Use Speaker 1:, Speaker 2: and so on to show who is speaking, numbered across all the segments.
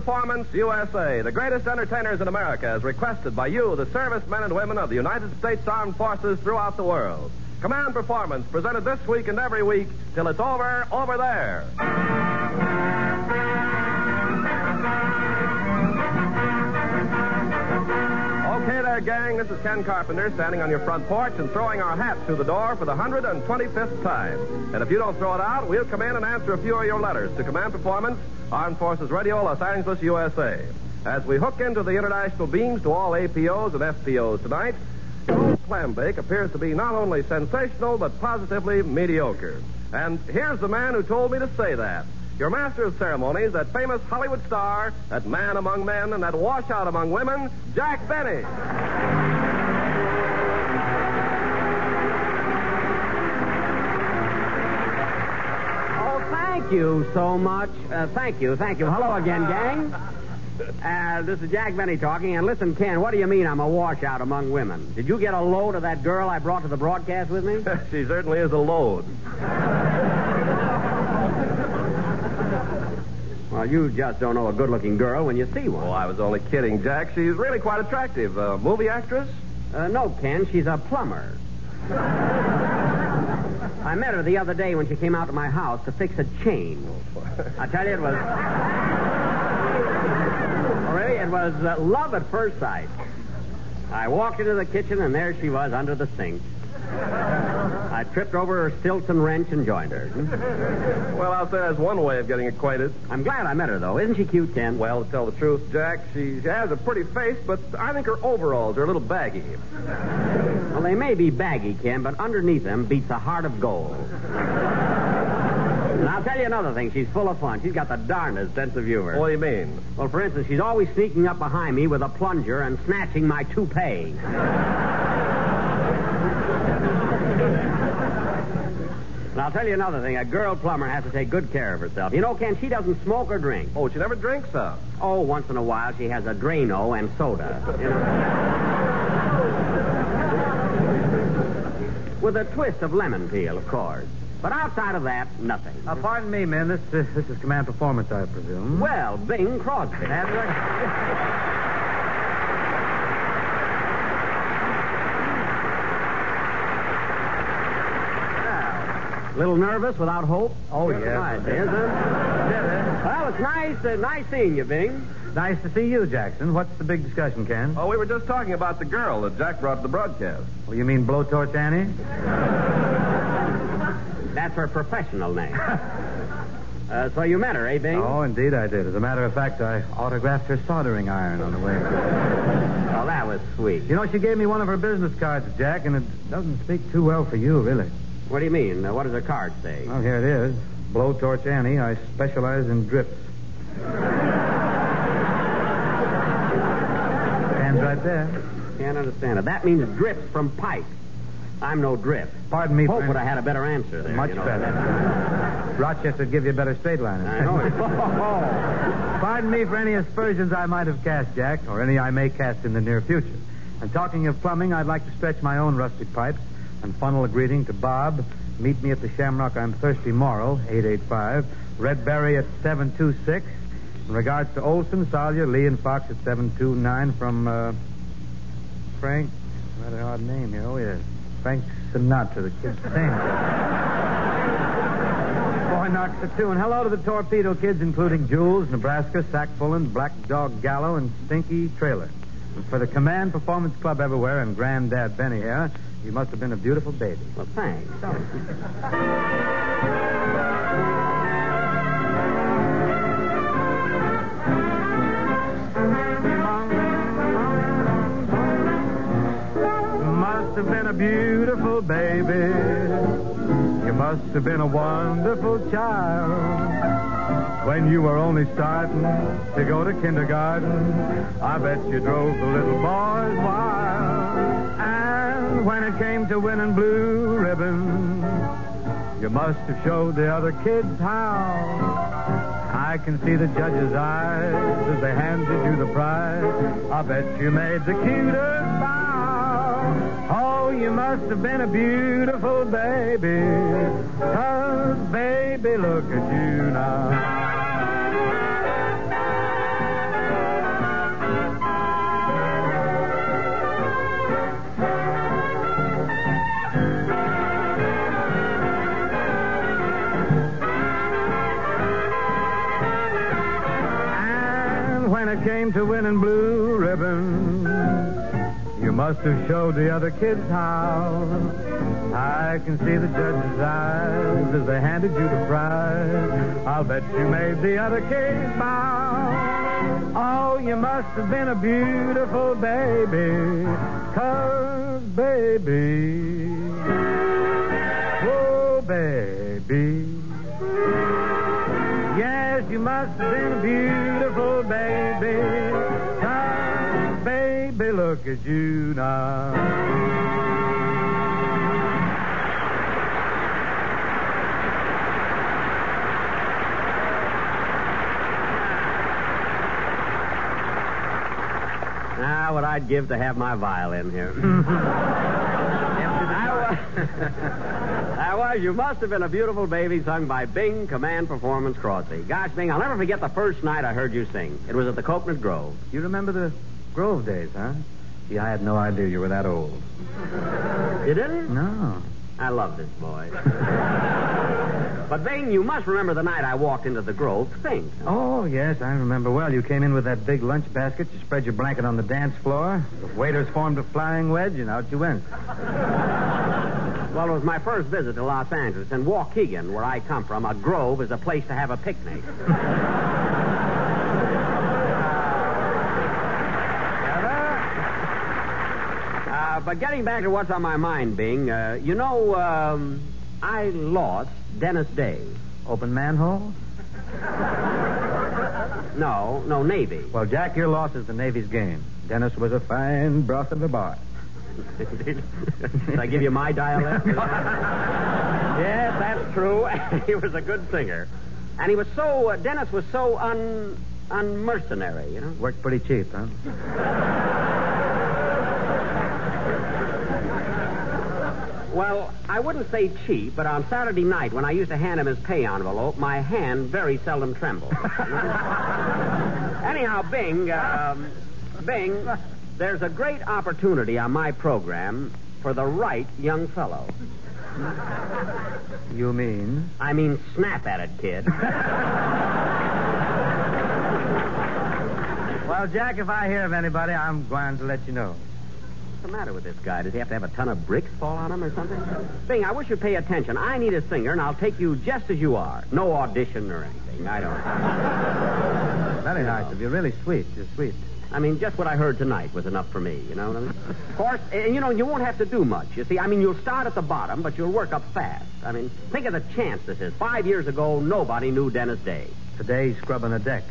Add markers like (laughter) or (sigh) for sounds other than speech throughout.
Speaker 1: Performance USA, the greatest entertainers in America, as requested by you, the servicemen and women of the United States Armed Forces throughout the world. Command Performance, presented this week and every week till it's over, over there. Okay there, gang. This is Ken Carpenter standing on your front porch and throwing our hats through the door for the 125th time. And if you don't throw it out, we'll come in and answer a few of your letters to Command Performance, Armed Forces Radio, Los Angeles, USA. As we hook into the international beams to all APOs and FPOs tonight, Joe Clambake appears to be not only sensational, but positively mediocre. And here's the man who told me to say that. Your master of ceremonies, that famous Hollywood star, that man among men, and that washout among women, Jack Benny.
Speaker 2: Thank you so much. Uh, thank you, thank you. Hello again, gang. Uh, this is Jack Benny talking. And listen, Ken, what do you mean I'm a washout among women? Did you get a load of that girl I brought to the broadcast with me? (laughs)
Speaker 1: she certainly is a load.
Speaker 2: Well, you just don't know a good-looking girl when you see one.
Speaker 1: Oh, I was only kidding, Jack. She's really quite attractive. Uh, movie actress?
Speaker 2: Uh, no, Ken, she's a plumber. I met her the other day when she came out to my house to fix a chain. I tell you, it was. Oh, really, it was uh, love at first sight. I walked into the kitchen, and there she was under the sink. I tripped over her Stillson wrench and joined her.
Speaker 1: Well, I'll say that's one way of getting acquainted.
Speaker 2: I'm glad I met her, though. Isn't she cute, Ken?
Speaker 1: Well, to tell the truth, Jack, she has a pretty face, but I think her overalls are a little baggy.
Speaker 2: Well, they may be baggy, Ken, but underneath them beats a heart of gold. And I'll tell you another thing. She's full of fun. She's got the darndest sense of humor.
Speaker 1: What do you mean?
Speaker 2: Well, for instance, she's always sneaking up behind me with a plunger and snatching my toupee. And I'll tell you another thing. A girl plumber has to take good care of herself. You know, Ken, she doesn't smoke or drink.
Speaker 1: Oh, she never drinks, huh?
Speaker 2: Oh, once in a while she has a Drano and soda. You know? With a twist of lemon peel, of course. But outside of that, nothing.
Speaker 3: Uh, pardon me, men. This uh, this is Command Performance, I presume.
Speaker 2: Well, Bing Crosby.
Speaker 3: That's right.
Speaker 2: A little nervous without hope?
Speaker 3: Oh, yes.
Speaker 2: Nice, isn't it? Well, it's nice, uh, nice seeing you, Bing.
Speaker 3: Nice to see you, Jackson. What's the big discussion, Ken?
Speaker 1: Oh, we were just talking about the girl that Jack brought to the broadcast.
Speaker 3: Well, you mean Blowtorch Annie?
Speaker 2: That's her professional name. (laughs) Uh, so you met her, eh, Bing?
Speaker 3: Oh, indeed I did. As a matter of fact, I autographed her soldering iron on the way.
Speaker 2: Well, that was sweet.
Speaker 3: You know, she gave me one of her business cards, Jack, and it doesn't speak too well for you, really.
Speaker 2: What do you mean? Uh, what does the card say?
Speaker 3: Well, here it is. Blowtorch Annie. I specialize in drips. Stands right there.
Speaker 2: Can't understand it. That means drips from pipe. I'm no drip.
Speaker 3: Pardon me,
Speaker 2: Hope
Speaker 3: friend.
Speaker 2: would have had a better answer there.
Speaker 3: Much
Speaker 2: you know.
Speaker 3: better. Rochester would give you a better straight line.
Speaker 2: I know it. (laughs)
Speaker 3: Pardon me for any aspersions I might have cast, Jack, or any I may cast in the near future. And talking of plumbing, I'd like to stretch my own rustic pipes and funnel a greeting to Bob. Meet me at the Shamrock on Thirsty Morrow, 885. Red Berry at 726. In regards to Olson, Sawyer, Lee, and Fox at 729 from, uh, Frank. Rather odd name here. Oh, yes. Frank Sinatra, the kid's name. Boy knocks the tune. Hello to the Torpedo Kids, including Jules, Nebraska, Sackfullen, Black Dog Gallo, and Stinky Trailer. And for the Command Performance Club everywhere and Granddad Benny here, You must have been a beautiful baby.
Speaker 2: Well, thanks.
Speaker 3: Must have been a beautiful baby. You must have been a wonderful child. When you were only starting to go to kindergarten, I bet you drove the little boys wild. And when it came to winning blue ribbons, you must have showed the other kids how. I can see the judge's eyes as they handed you the prize. I bet you made the cutest bow. Oh, you must have been a beautiful baby. Cause, baby, look at you now. To winning blue ribbons, you must have showed the other kids how. I can see the judge's eyes as they handed you the prize. I'll bet you made the other kids bow. Oh, you must have been a beautiful baby. Cause, baby, oh, baby. Yes, you must have been a beautiful look at you now.
Speaker 2: Ah, what I'd give to have my violin here. I was, I was. You must have been a beautiful baby sung by Bing Command Performance Crosby. Gosh, Bing, I'll never forget the first night I heard you sing. It was at the Coconut Grove.
Speaker 3: You remember the Grove days, huh? See, I had no idea you were that old.
Speaker 2: You didn't?
Speaker 3: No.
Speaker 2: I love this boy. (laughs) but Bing, you must remember the night I walked into the Grove to sing.
Speaker 3: Oh, yes, I remember well. You came in with that big lunch basket. You spread your blanket on the dance floor. The waiters formed a flying wedge, and out you went.
Speaker 2: Well, it was my first visit to Los Angeles. and Waukegan, where I come from, a grove is a place to have a picnic. (laughs) Uh, but getting back to what's on my mind, Bing, uh, you know, um, I lost Dennis Day.
Speaker 3: Open manhole?
Speaker 2: No, no, Navy.
Speaker 3: Well, Jack, your loss is the Navy's game. Dennis was a fine broth of a bar.
Speaker 2: Did I give you my dialect? (laughs) yes, that's true. (laughs) he was a good singer. And he was so, uh, Dennis was so un, unmercenary, you know?
Speaker 3: Worked pretty cheap, huh?
Speaker 2: Well, I wouldn't say cheap, but on Saturday night when I used to hand him his pay envelope, my hand very seldom trembled. (laughs) Anyhow, Bing, um, Bing, there's a great opportunity on my program for the right young fellow.
Speaker 3: You mean?
Speaker 2: I mean, snap at it, kid.
Speaker 3: Well, Jack, if I hear of anybody, I'm going to let you know.
Speaker 2: What's the matter with this guy? Does he have to have a ton of bricks fall on him or something? Bing, I wish you'd pay attention. I need a singer, and I'll take you just as you are. No audition or anything. I don't.
Speaker 3: Very nice of you. Really sweet. You're sweet.
Speaker 2: I mean, just what I heard tonight was enough for me, you know what I mean? Of course, and you know, you won't have to do much. You see, I mean, you'll start at the bottom, but you'll work up fast. I mean, think of the chance this is. Five years ago, nobody knew Dennis Day.
Speaker 3: Today, he's scrubbing a deck.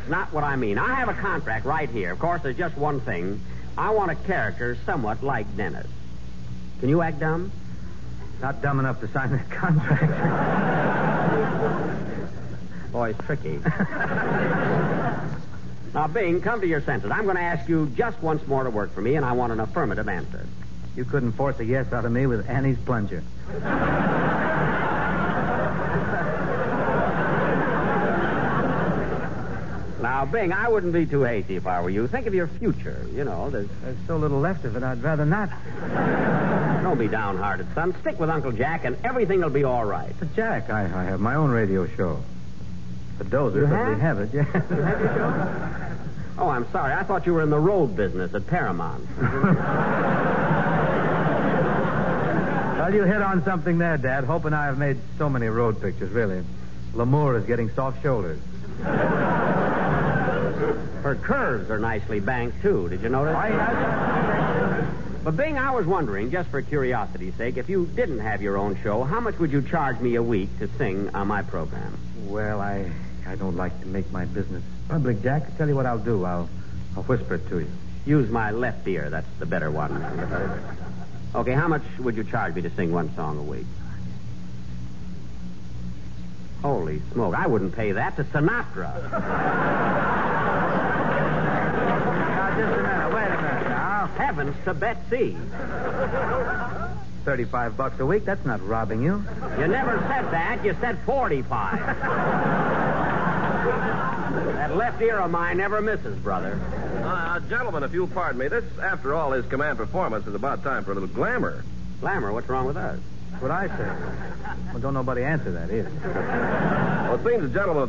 Speaker 2: That's not what I mean. I have a contract right here. Of course, there's just one thing. I want a character somewhat like Dennis. Can you act dumb?
Speaker 3: Not dumb enough to sign that contract. (laughs)
Speaker 2: Boy, it's tricky. (laughs) now, Bing, come to your senses. I'm going to ask you just once more to work for me, and I want an affirmative answer.
Speaker 3: you couldn't force a yes out of me with Annie's plunger. (laughs)
Speaker 2: Now, Bing, I wouldn't be too hasty if I were you. Think of your future. You know, there's.
Speaker 3: There's so little left of it, I'd rather not.
Speaker 2: Don't be downhearted, son. Stick with Uncle Jack, and everything will be all right.
Speaker 3: But, Jack, I, I have my own radio show. The dozer,
Speaker 2: You
Speaker 3: but
Speaker 2: have?
Speaker 3: we have it, yeah.
Speaker 2: Have you, Joe? Oh, I'm sorry. I thought you were in the road business at Paramount.
Speaker 3: well, you hit on something there, Dad. Hope and I have made so many road pictures, really. Lamour is getting soft shoulders.
Speaker 2: Her curves are nicely banked, too. Did you notice? But, Bing, I was wondering, just for curiosity's sake, if you didn't have your own show, how much would you charge me a week to sing on my program?
Speaker 3: Well, I I don't like to make my business public, Jack. I tell you what I'll do. I'll I'll whisper it to you.
Speaker 2: Use my left ear. That's the better one. (laughs) Okay, how much would you charge me to sing one song a week? Holy smoke. I wouldn't pay that to Sinatra. (laughs)
Speaker 3: Now, just a minute. Wait a minute now.
Speaker 2: Heavens to Betsy.
Speaker 3: Thirty-five bucks a week. That's not robbing you.
Speaker 2: You never said that. You said 45. that left ear of mine never misses, brother.
Speaker 1: Uh, gentlemen, if you'll pardon me, this, after all, is command performance. Is about time for a little glamour.
Speaker 2: Glamour, what's wrong with us?
Speaker 3: That's what I say. Well, don't nobody answer that either.
Speaker 1: Well, it seems the gentleman